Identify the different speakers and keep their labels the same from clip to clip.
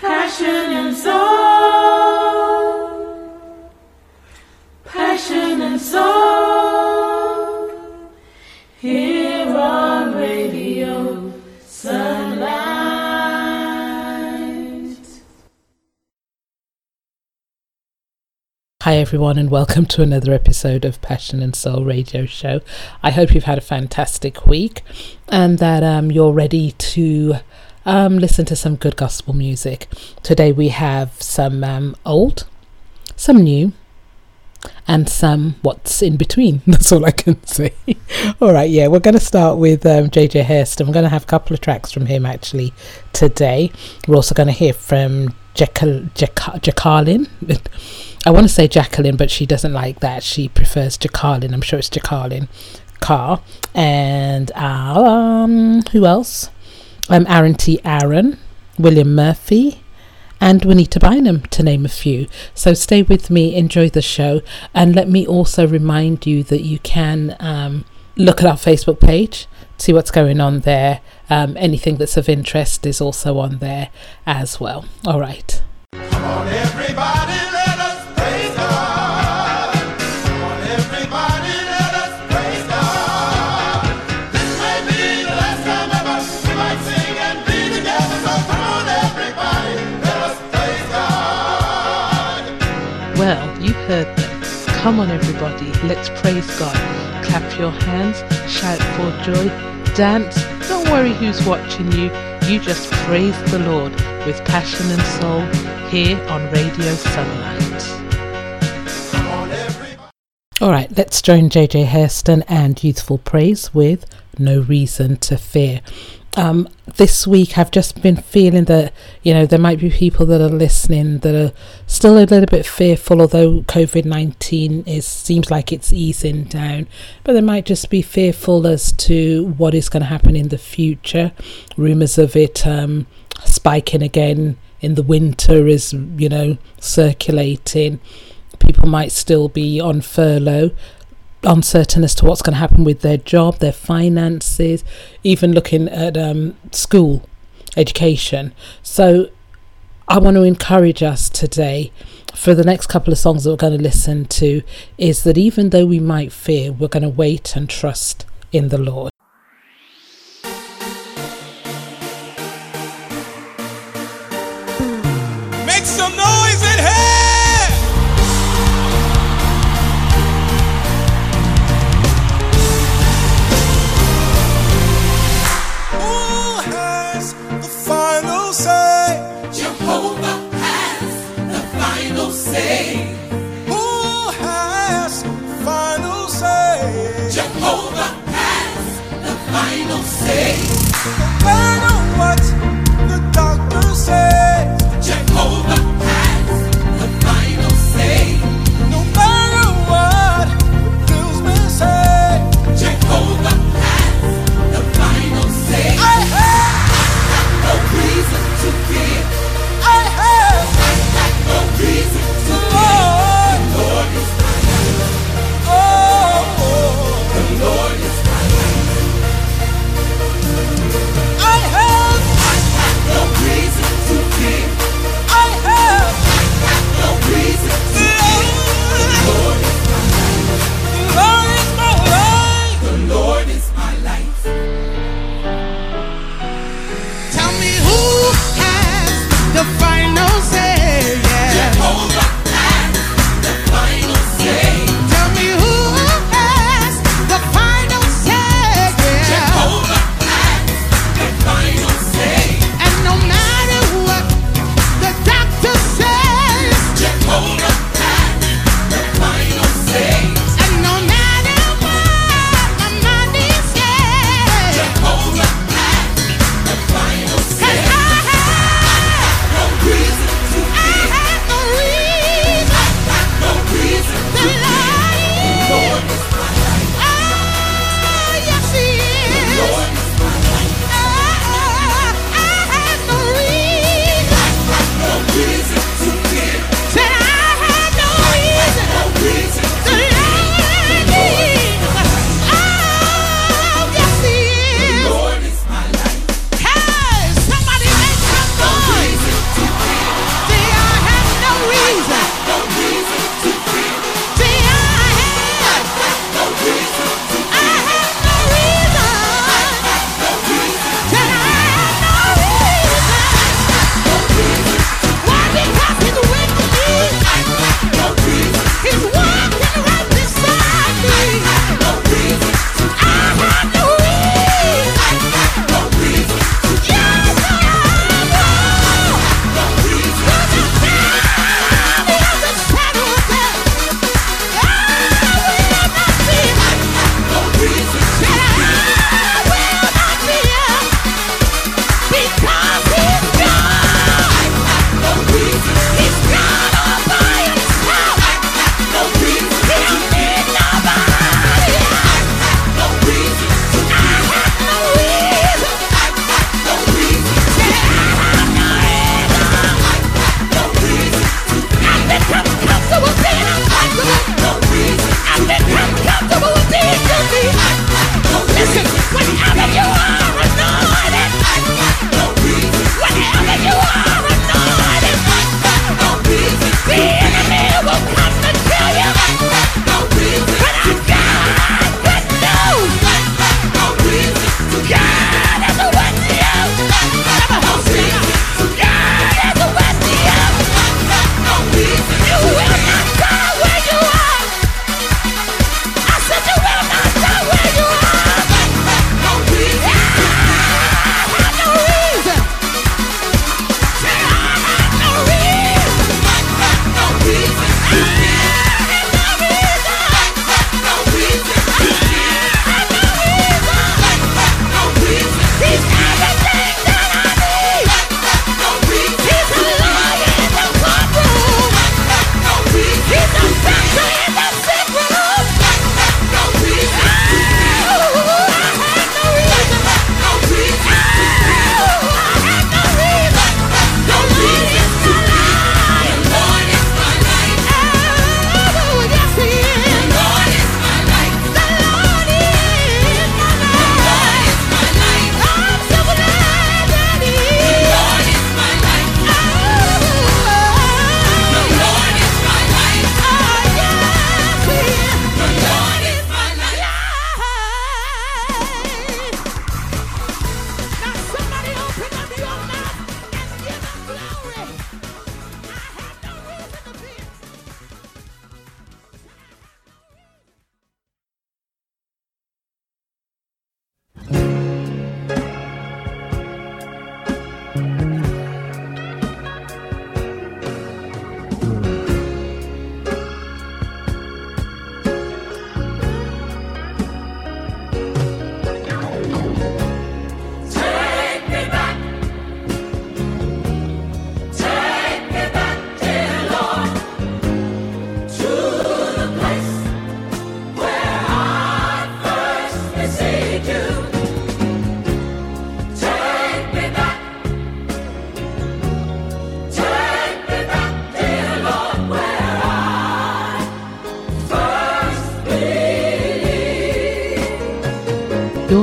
Speaker 1: Passion and soul. Passion and soul. Here on Radio Sunlight.
Speaker 2: Hi, everyone, and welcome to another episode of Passion and Soul Radio Show. I hope you've had a fantastic week and that um, you're ready to um, listen to some good gospel music. Today we have some um, old, some new, and some what's in between. That's all I can say. all right, yeah, we're going to start with um, JJ Hairston. We're going to have a couple of tracks from him actually today. We're also going to hear from Jacqueline. I want to say Jacqueline, but she doesn't like that. She prefers Jekalyn. I'm sure it's Jekalyn Carr. And um, who else? Um, Aaron T. Aaron, William Murphy, and Juanita Bynum, to name a few. So stay with me, enjoy the show, and let me also remind you that you can um, look at our Facebook page, see what's going on there. Um, anything that's of interest is also on there as well. All right. Heard them. Come on, everybody, let's praise God. Clap your hands, shout for joy, dance. Don't worry who's watching you. You just praise the Lord with passion and soul here on Radio Sunlight. All right, let's join JJ Hairston and Youthful Praise with No Reason to Fear um, this week I've just been feeling that you know there might be people that are listening that are still a little bit fearful, although COVID nineteen is seems like it's easing down, but they might just be fearful as to what is going to happen in the future. Rumors of it um, spiking again in the winter is you know circulating. People might still be on furlough uncertain as to what's going to happen with their job, their finances, even looking at um, school education. So I want to encourage us today for the next couple of songs that we're going to listen to is that even though we might fear, we're going to wait and trust in the Lord.
Speaker 3: Matter what the doctor says,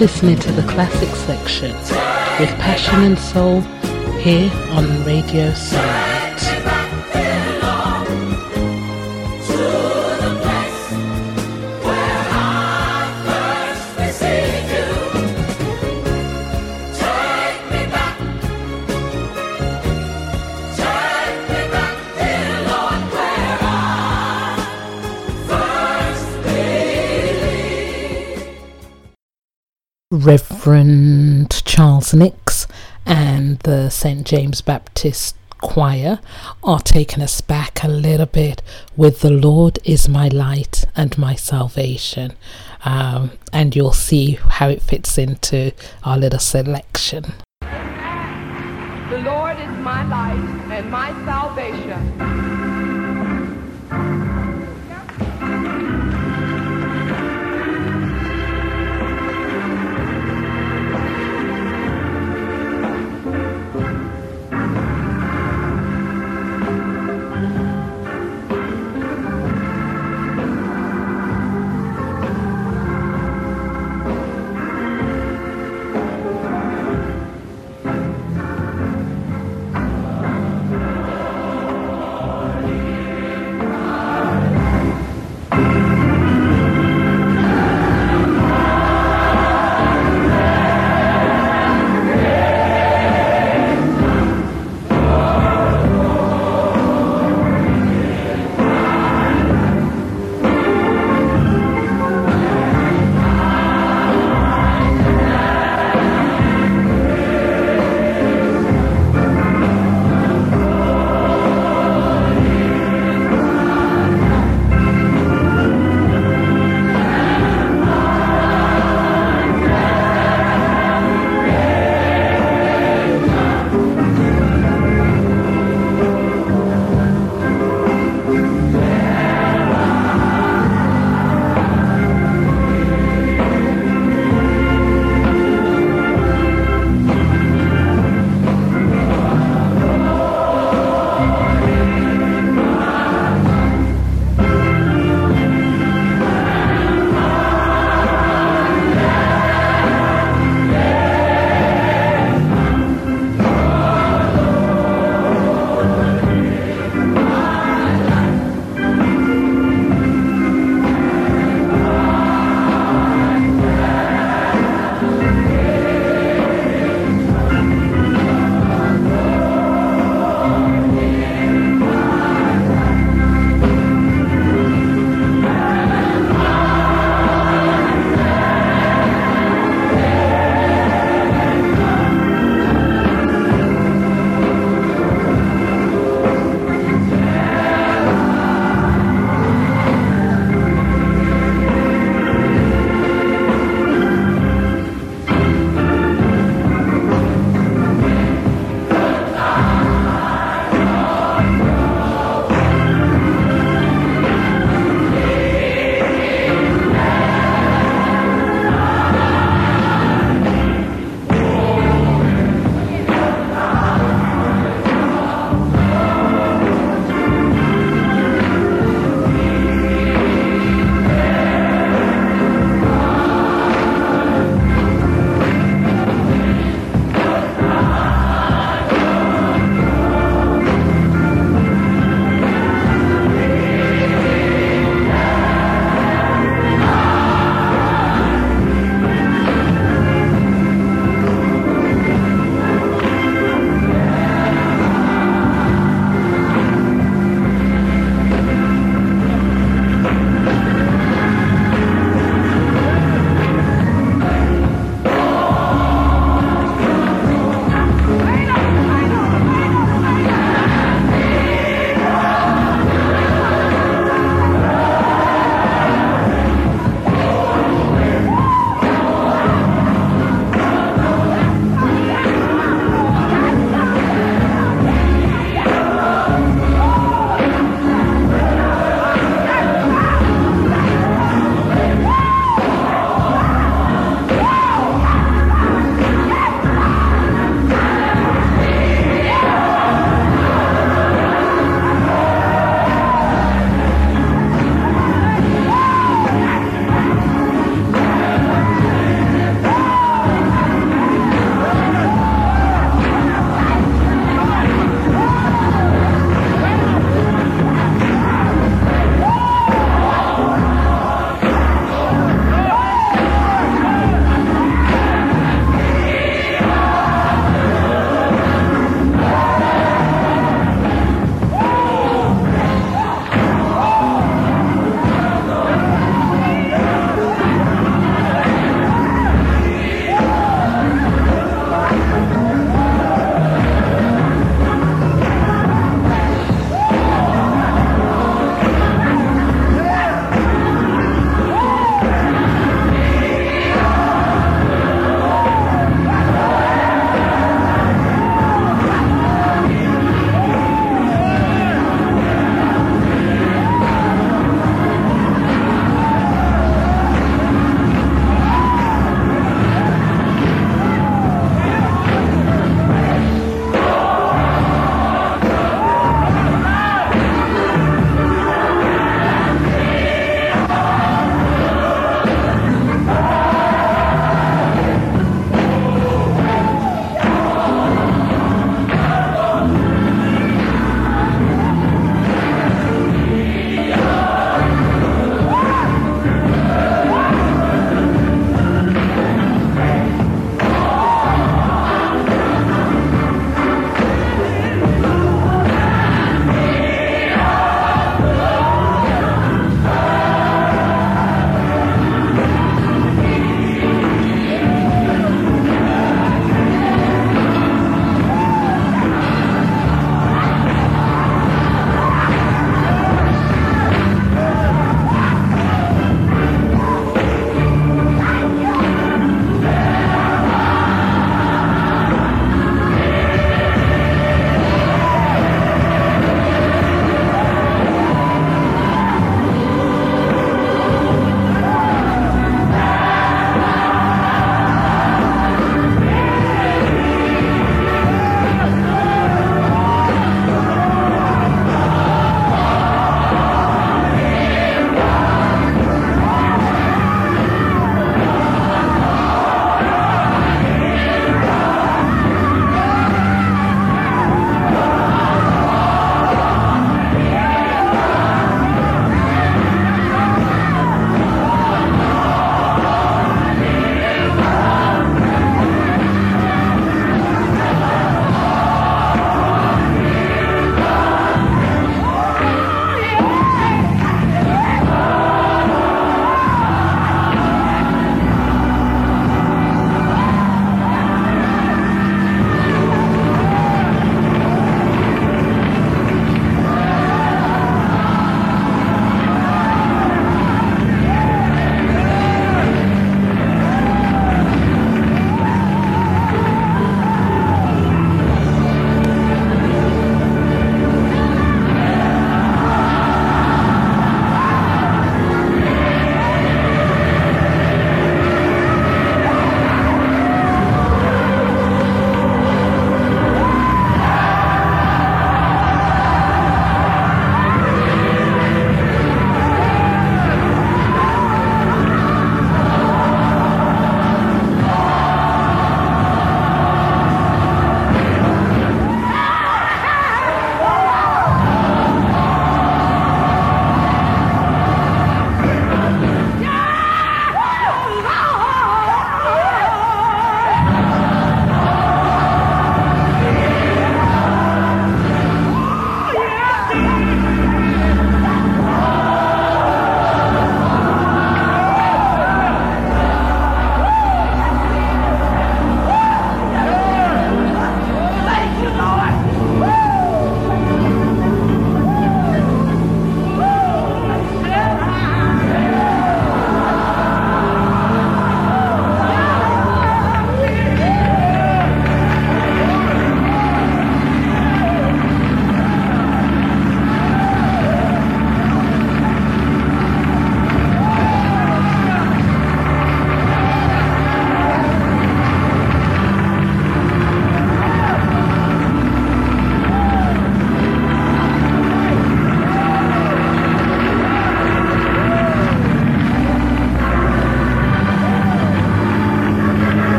Speaker 2: listening to the classic section with Passion and Soul here on Radio Sunlight. Reverend Charles Nicks and the St. James Baptist Choir are taking us back a little bit with The Lord is my light and my salvation. Um, and you'll see how it fits into our little selection.
Speaker 3: The Lord is my light and my salvation.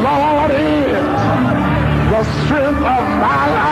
Speaker 4: Lord is the strength of my life.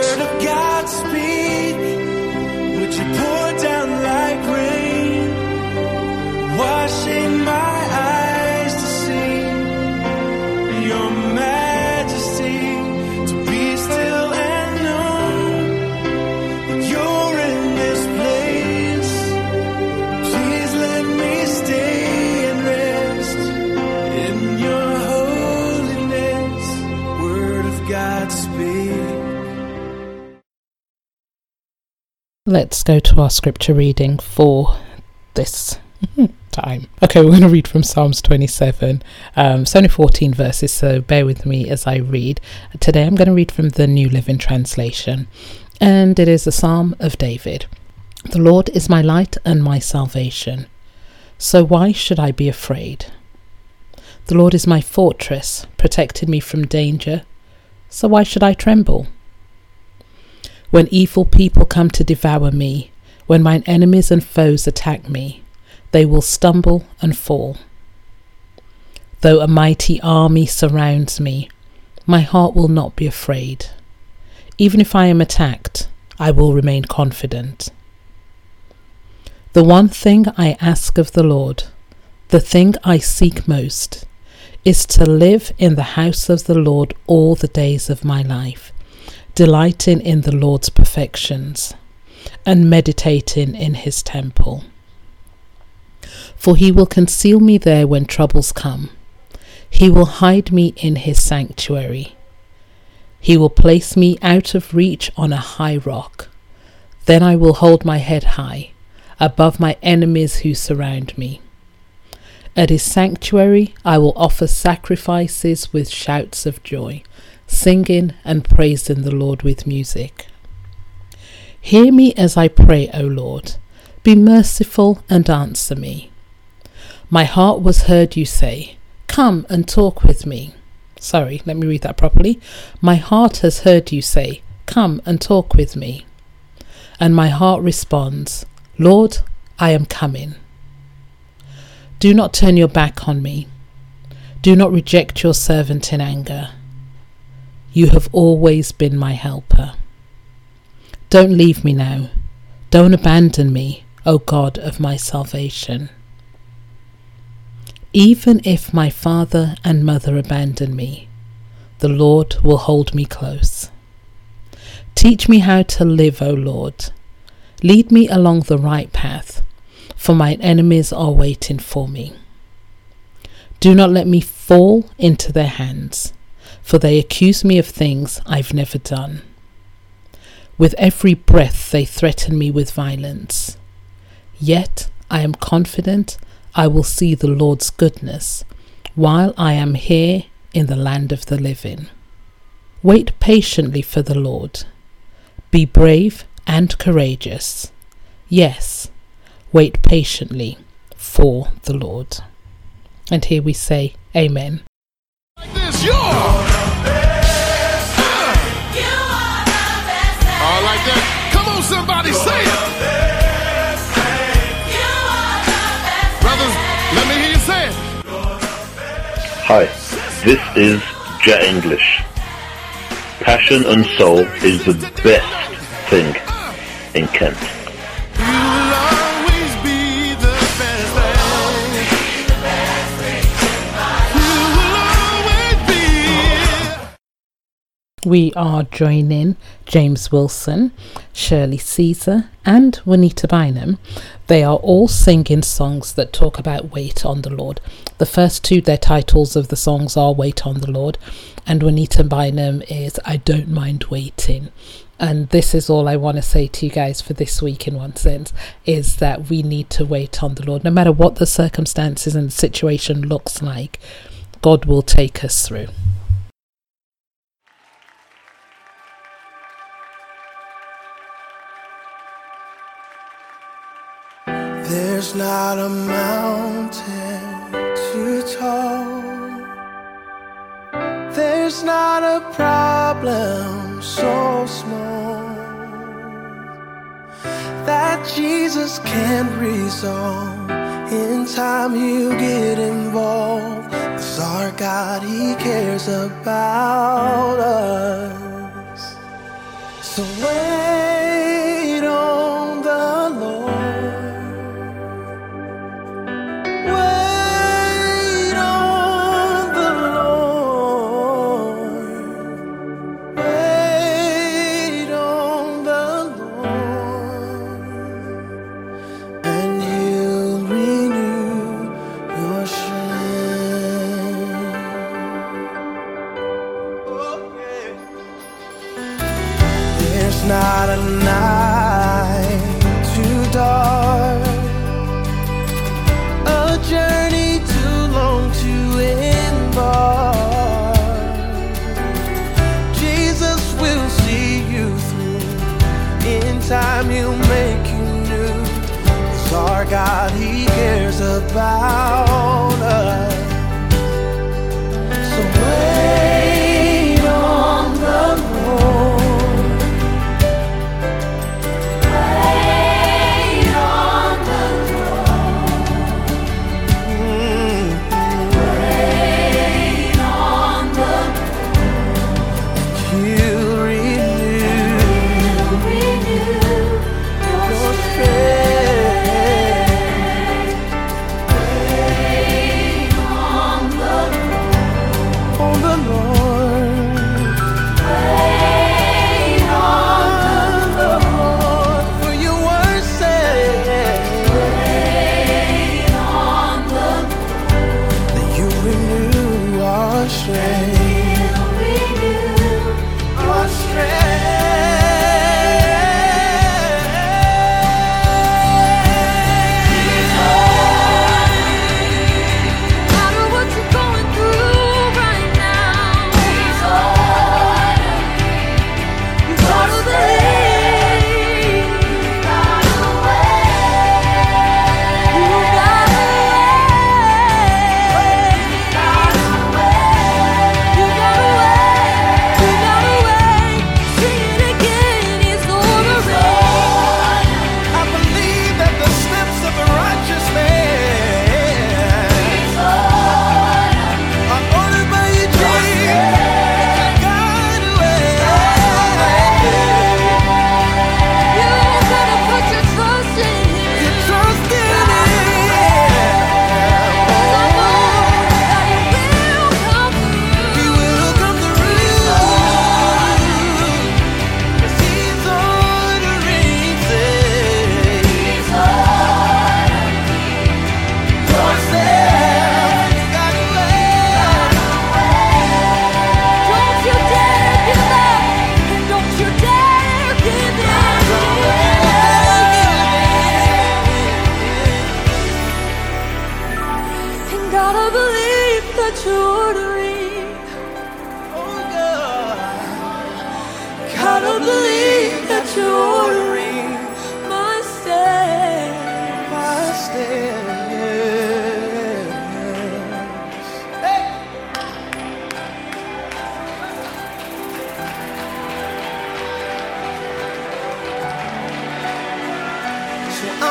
Speaker 2: Let's go to our scripture reading for this time. Okay, we're going to read from Psalms 27. Um, it's only 14 verses, so bear with me as I read. Today I'm going to read from the New Living Translation, and it is a psalm of David. The Lord is my light and my salvation, so why should I be afraid? The Lord is my fortress, protecting me from danger, so why should I tremble? When evil people come to devour me, when mine enemies and foes attack me, they will stumble and fall. Though a mighty army surrounds me, my heart will not be afraid. Even if I am attacked, I will remain confident. The one thing I ask of the Lord, the thing I seek most, is to live in the house of the Lord all the days of my life, delighting in the Lord's perfections and meditating in his temple. For he will conceal me there when troubles come. He will hide me in his sanctuary. He will place me out of reach on a high rock. Then I will hold my head high above my enemies who surround me. At his sanctuary I will offer sacrifices with shouts of joy, singing and praising the Lord with music. Hear me as I pray, O Lord. Be merciful and answer me. My heart was heard you say, Come and talk with me. Sorry, let me read that properly. My heart has heard you say, Come and talk with me. And my heart responds, Lord, I am coming. Do not turn your back on me. Do not reject your servant in anger. You have always been my helper. Don't leave me now. Don't abandon me, O God of my salvation. Even if my father and mother abandon me, the Lord will hold me close. Teach me how to live, O Lord. Lead me along the right path, for my enemies are waiting for me. Do not let me fall into their hands, for they accuse me of things I've never done. With every breath they threaten me with violence. Yet I am confident I will see the Lord's goodness while I am here in the land of the living. Wait patiently for the Lord. Be brave and courageous. Yes, wait patiently for the Lord. And here we say, Amen.
Speaker 5: Like this, you're uh. all like that. Come on, somebody, say it. Brothers, let me hear you say it.
Speaker 6: Hi, this is Jet English. Passion and Soul is the best thing in Kent.
Speaker 2: We are joining James Wilson, Shirley Caesar, and Juanita Bynum. They are all singing songs that talk about wait on the Lord. The first two, their titles of the songs are Wait on the Lord, and Juanita Bynum is I Don't Mind Waiting. And this is all I want to say to you guys for this week, in one sense, is that we need to wait on the Lord. No matter what the circumstances and the situation looks like, God will take us through.
Speaker 7: There's not a mountain too tall. There's not a problem so small that Jesus can't resolve. In time, he'll get involved. Cause our God, he cares about us. So wait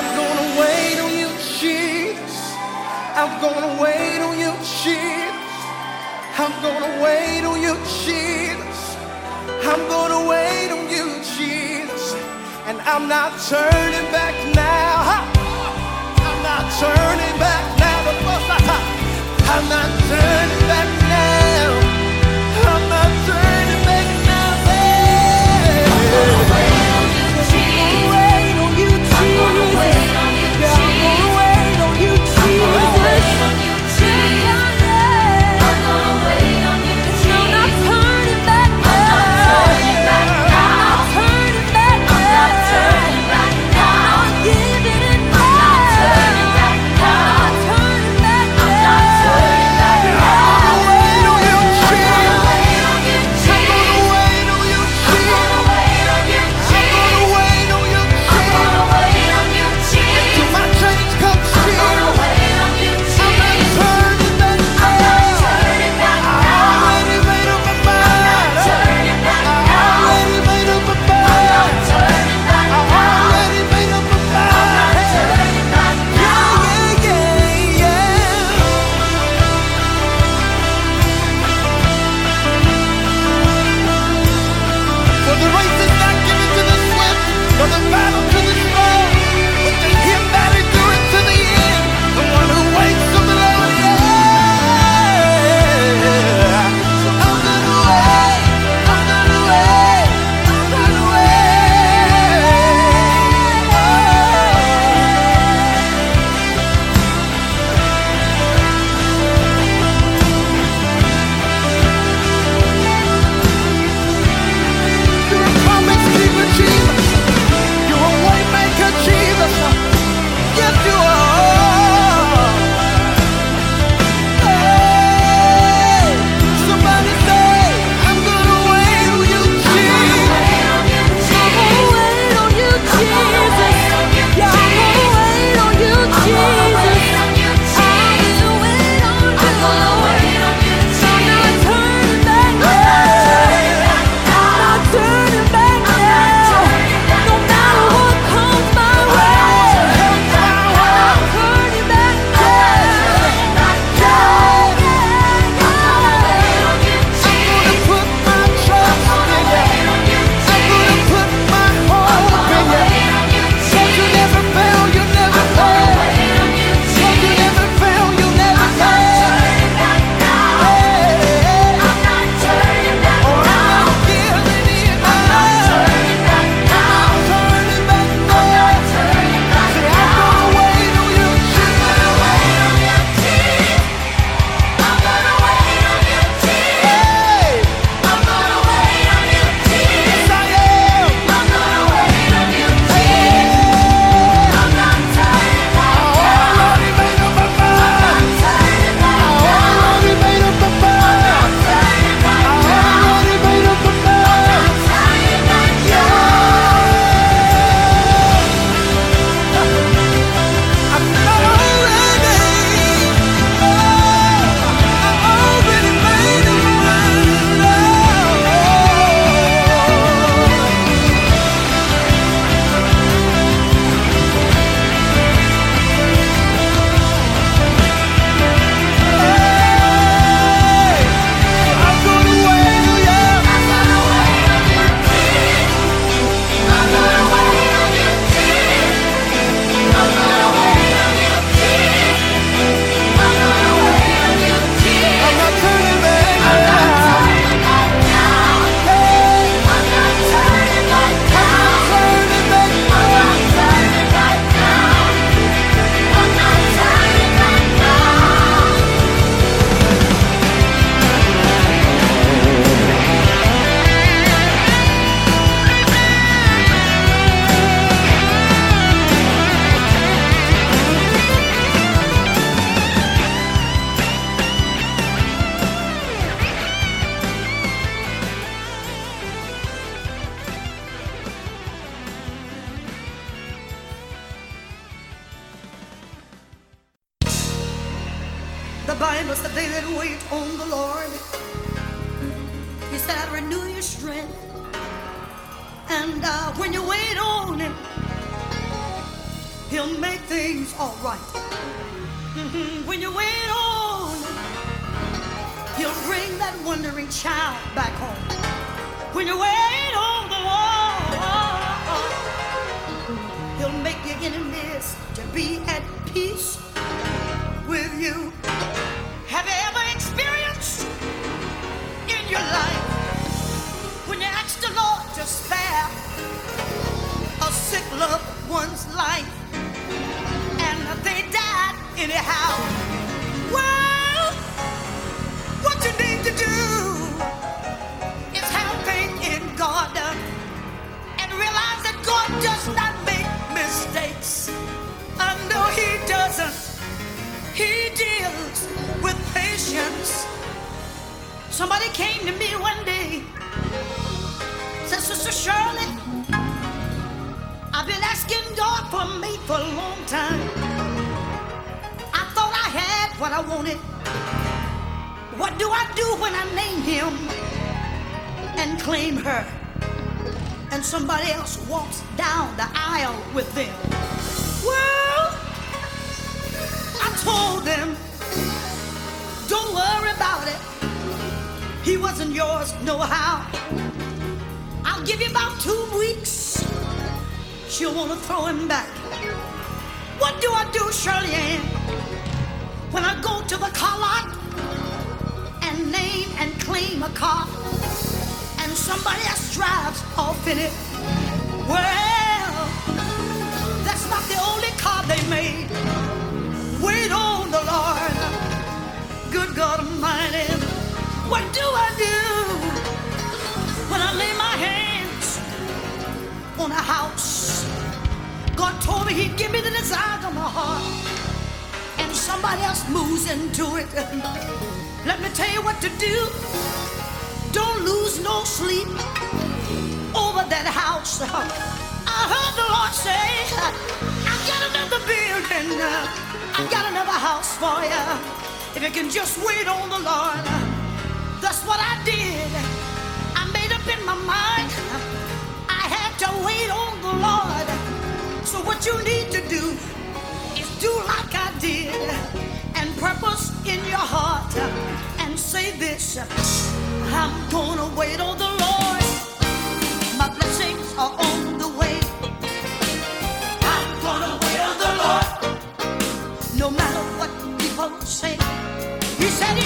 Speaker 7: I'm gonna wait on you, Jesus. I'm gonna wait on you, Jesus. I'm gonna wait on you, Jesus. I'm gonna wait on you, Jesus. And I'm not turning back now. I'm not turning back now. I'm not turning back
Speaker 8: anyhow? Well, what you need to do is have faith in God and realize that God does not make mistakes. I know He doesn't. He deals with patience. Somebody came to me one day, said, Sister Shirley, I've been asking God for mate for a long time. What I wanted. What do I do when I name him and claim her? And somebody else walks down the aisle with them. Well, I told them, don't worry about it. He wasn't yours, no how. I'll give you about two weeks. She'll want to throw him back. What do I do, Shirley Ann? When I go to the car lot and name and claim a car, and somebody else drives off in it. Well, that's not the only car they made. Wait on the Lord. Good God Almighty. What do I do when I lay my hands on a house? God told me He'd give me the desires of my heart somebody else moves into it. Let me tell you what to do. Don't lose no sleep over that house. I heard the Lord say, I got another building, I got another house for you. If you can just wait on the Lord, that's what I did. I made up in my mind, I had to wait on the Lord. So what you need to do do like I did and purpose in your heart and say this I'm gonna wait on the Lord. My blessings are on the way. I'm gonna wait on the Lord. No matter what people say, He said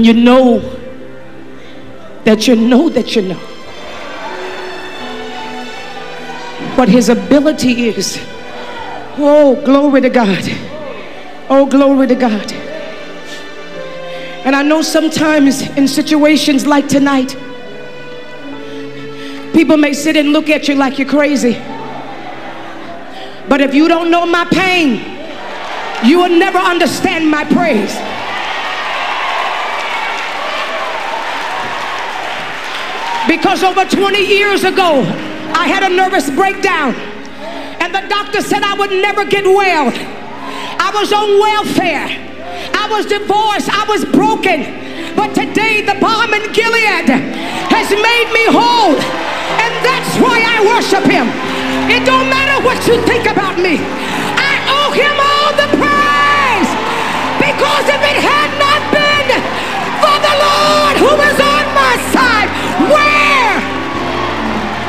Speaker 8: when you
Speaker 9: know that you know that you know what his ability is. Oh, glory to God. Oh, glory to God. And I know sometimes in situations like tonight, people may sit and look at you like you're crazy. But if you don't know my pain, you will never understand my praise. Because over 20 years ago, I had a nervous breakdown, and the doctor said I would never get well. I was on welfare, I was divorced, I was broken. But today, the balm in Gilead has made me whole, and that's why I worship him. It don't matter what you think about me, I owe him all the praise. Because if it had not been for the Lord who was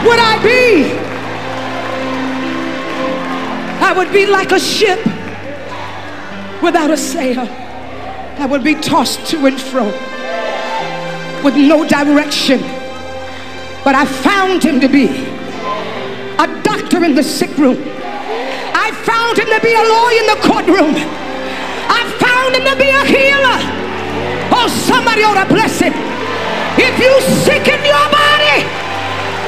Speaker 9: would I be? I would be like a ship without a sail. I would be tossed to and fro with no direction. But I found him to be a doctor in the sick room. I found him to be a lawyer in the courtroom. I found him to be a healer. Oh, somebody ought to bless him. If you sick in your body,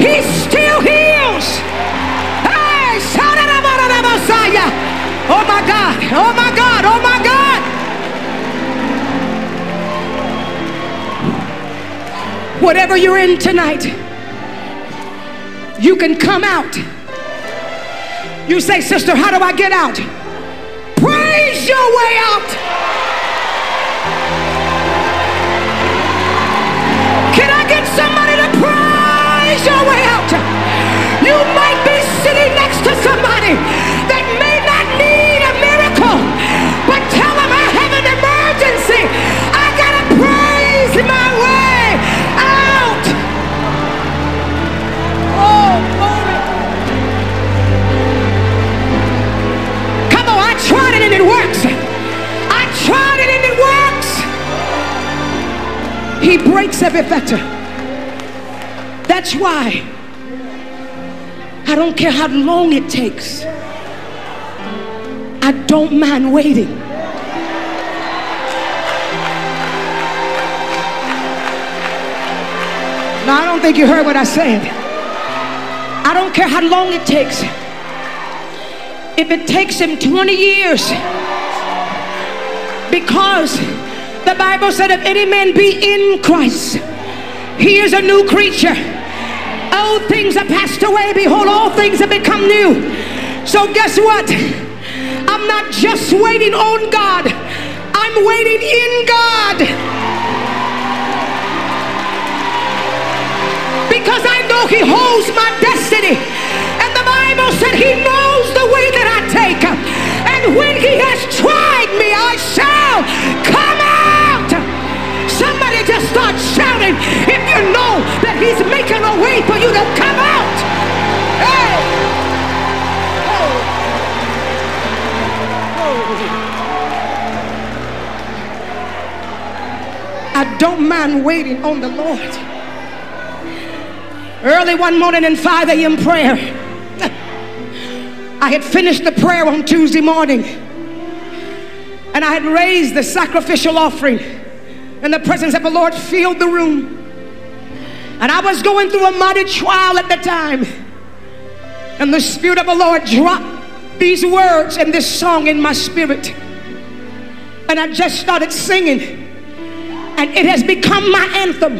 Speaker 9: he still heals. Hey, shout it out of the Messiah. Oh my God, oh my God, oh my God. Whatever you're in tonight, you can come out. You say, Sister, how do I get out? Praise your way out. Breaks every fetter. That's why I don't care how long it takes. I don't mind waiting. No, I don't think you heard what I said. I don't care how long it takes. If it takes him 20 years, because the Bible said, if any man be in Christ, he is a new creature. Old things are passed away. Behold, all things have become new. So, guess what? I'm not just waiting on God, I'm waiting in God. Because I know He holds my destiny. And the Bible said He knows the way that I take. And when He has tried me, I shall start shouting if you know that He's making a way for you to come out. Hey! I don't mind waiting on the Lord. Early one morning in 5 a.m. prayer, I had finished the prayer on Tuesday morning and I had raised the sacrificial offering, and the presence of the Lord filled the room. And I was going through a mighty trial at the time, and the Spirit of the Lord dropped these words and this song in my spirit. And I just started singing, and it has become my anthem.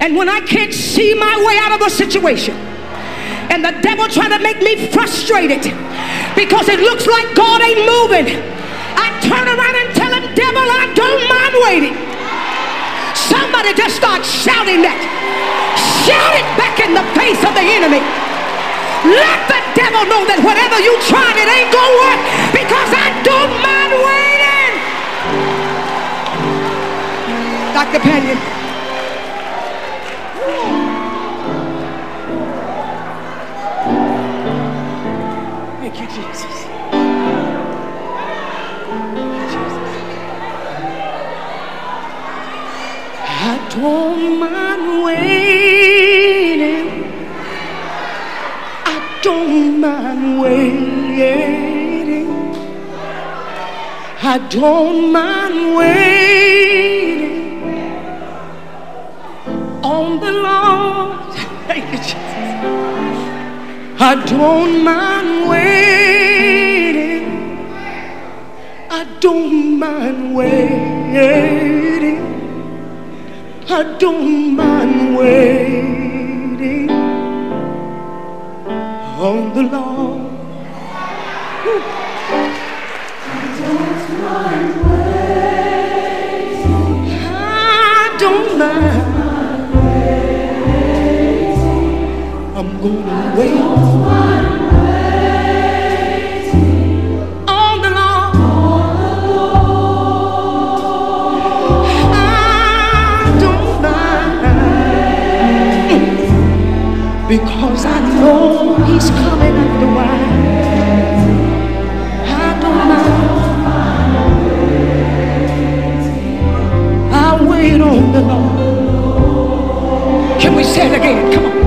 Speaker 9: And when I can't see my way out of a situation, and the devil trying to make me frustrated because it looks like God ain't moving, I turn around and tell him, devil, I don't mind waiting. Somebody just start shouting that. Shout it back in the face of the enemy. Let the devil know that whatever you tried, it ain't gonna work because I don't mind waiting. Dr. Panion. Thank you, Jesus. don't mind waiting. I don't mind waiting. I don't mind waiting on the Lord. Thank you, Jesus. I don't mind waiting. I don't mind waiting. I don't mind waiting on the Lord. I don't mind waiting. I don't mind. I'm gonna wait. because I know he's coming after a while. I. I wait on the Lord. Can we say it again? Come on.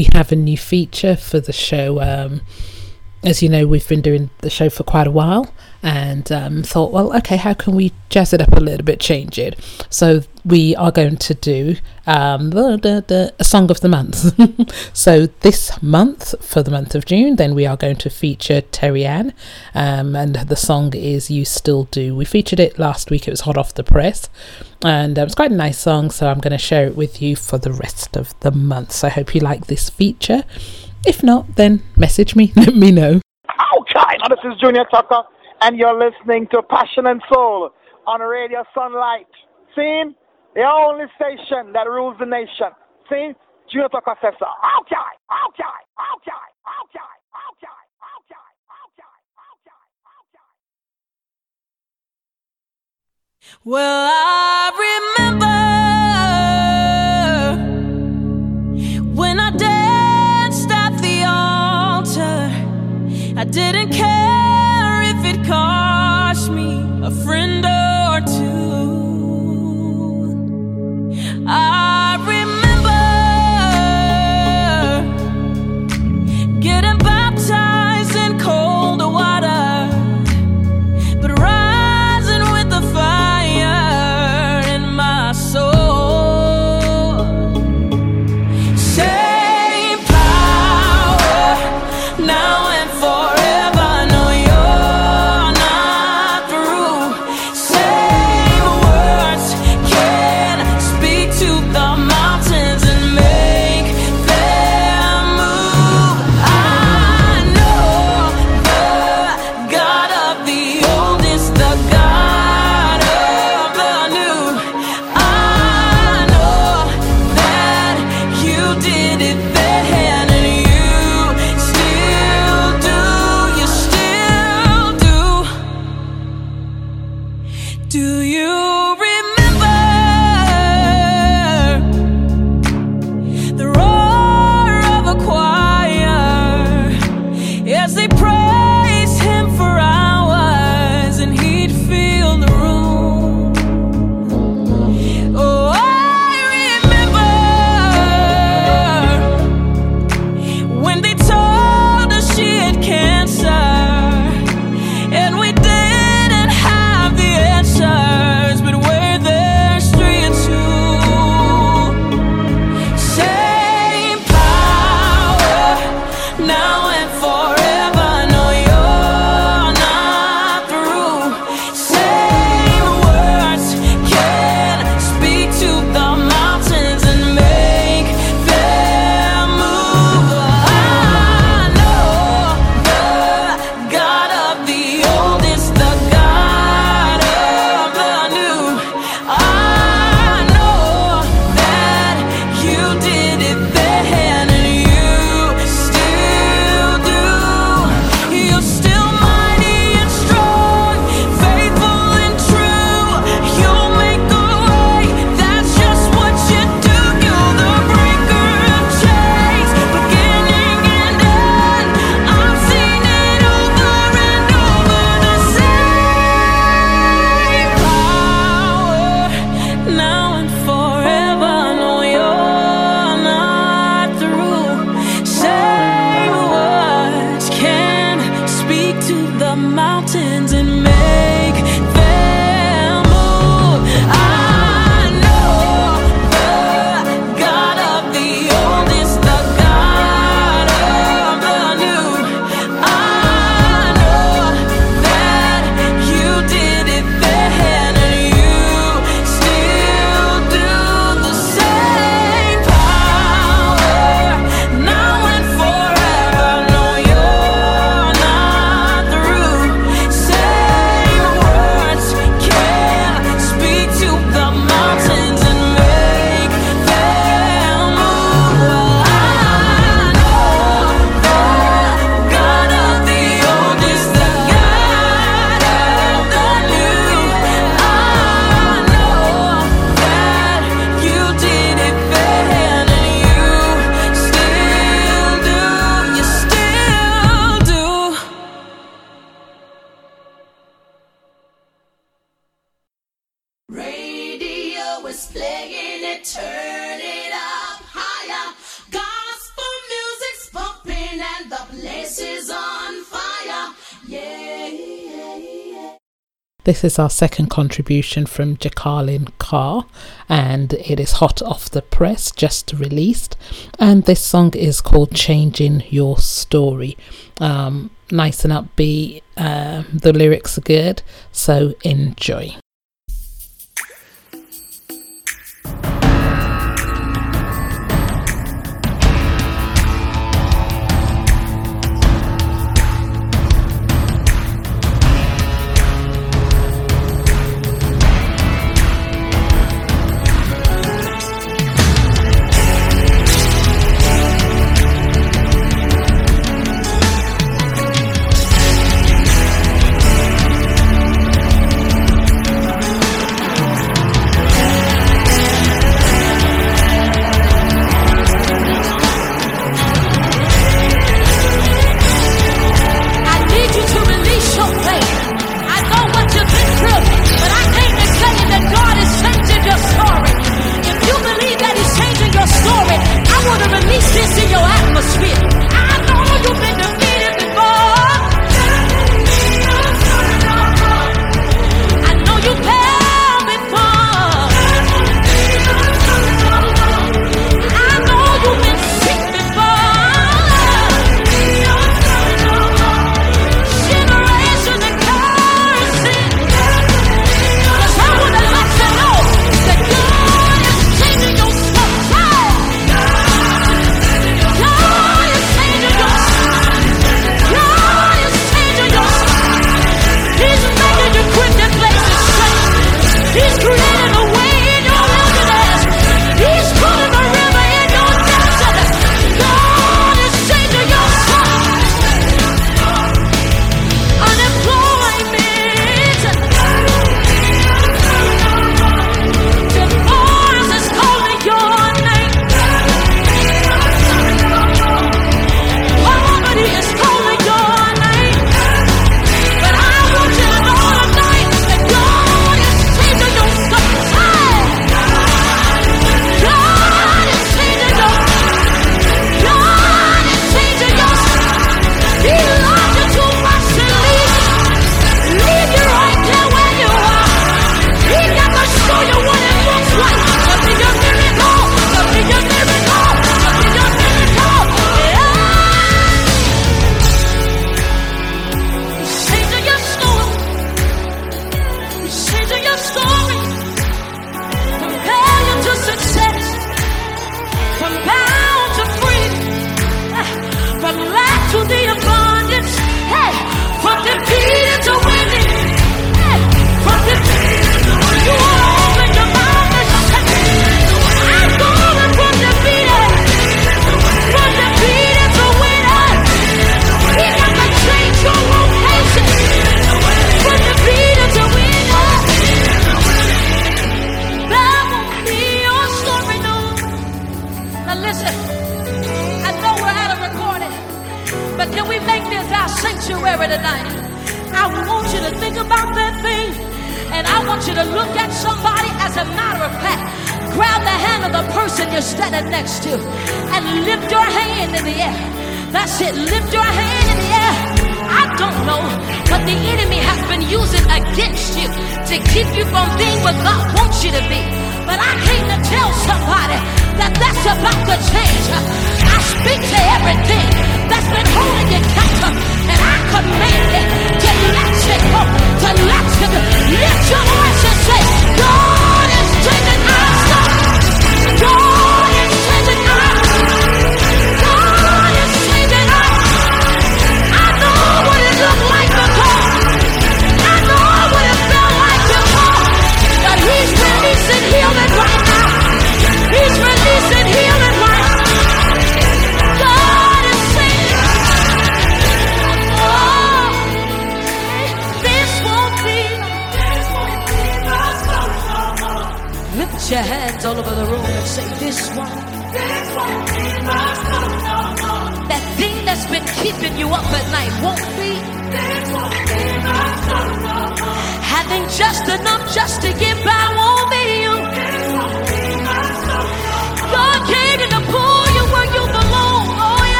Speaker 2: we have a new feature for the show. Um, as you know, we've been doing the show for quite a while and um, thought, well, okay, how can we jazz it up a little bit, change it? So we are going to do um, the, the, a song of the month. so this month, for the month of June, then we are going to feature Terry Ann, um, and the song is You Still Do. We featured it last week, it was hot off the press, and um, it's quite a nice song, so I'm going to share it with you for the rest of the month. So I hope you like this feature. If not, then message me, let me know.
Speaker 10: Okay, now this is Junior Tucker, and you're listening to Passion and Soul on Radio Sunlight. See? The only station that rules the nation. See? Tucker says so. Okay, okay, okay, okay, okay, okay, okay, okay.
Speaker 1: Well, I remember when I danced at the altar. I didn't care This is our second contribution from Jekalyn Carr, and it is hot off the press, just released. And this song is called Changing Your Story. Um, nice and upbeat, uh, the lyrics are good, so enjoy.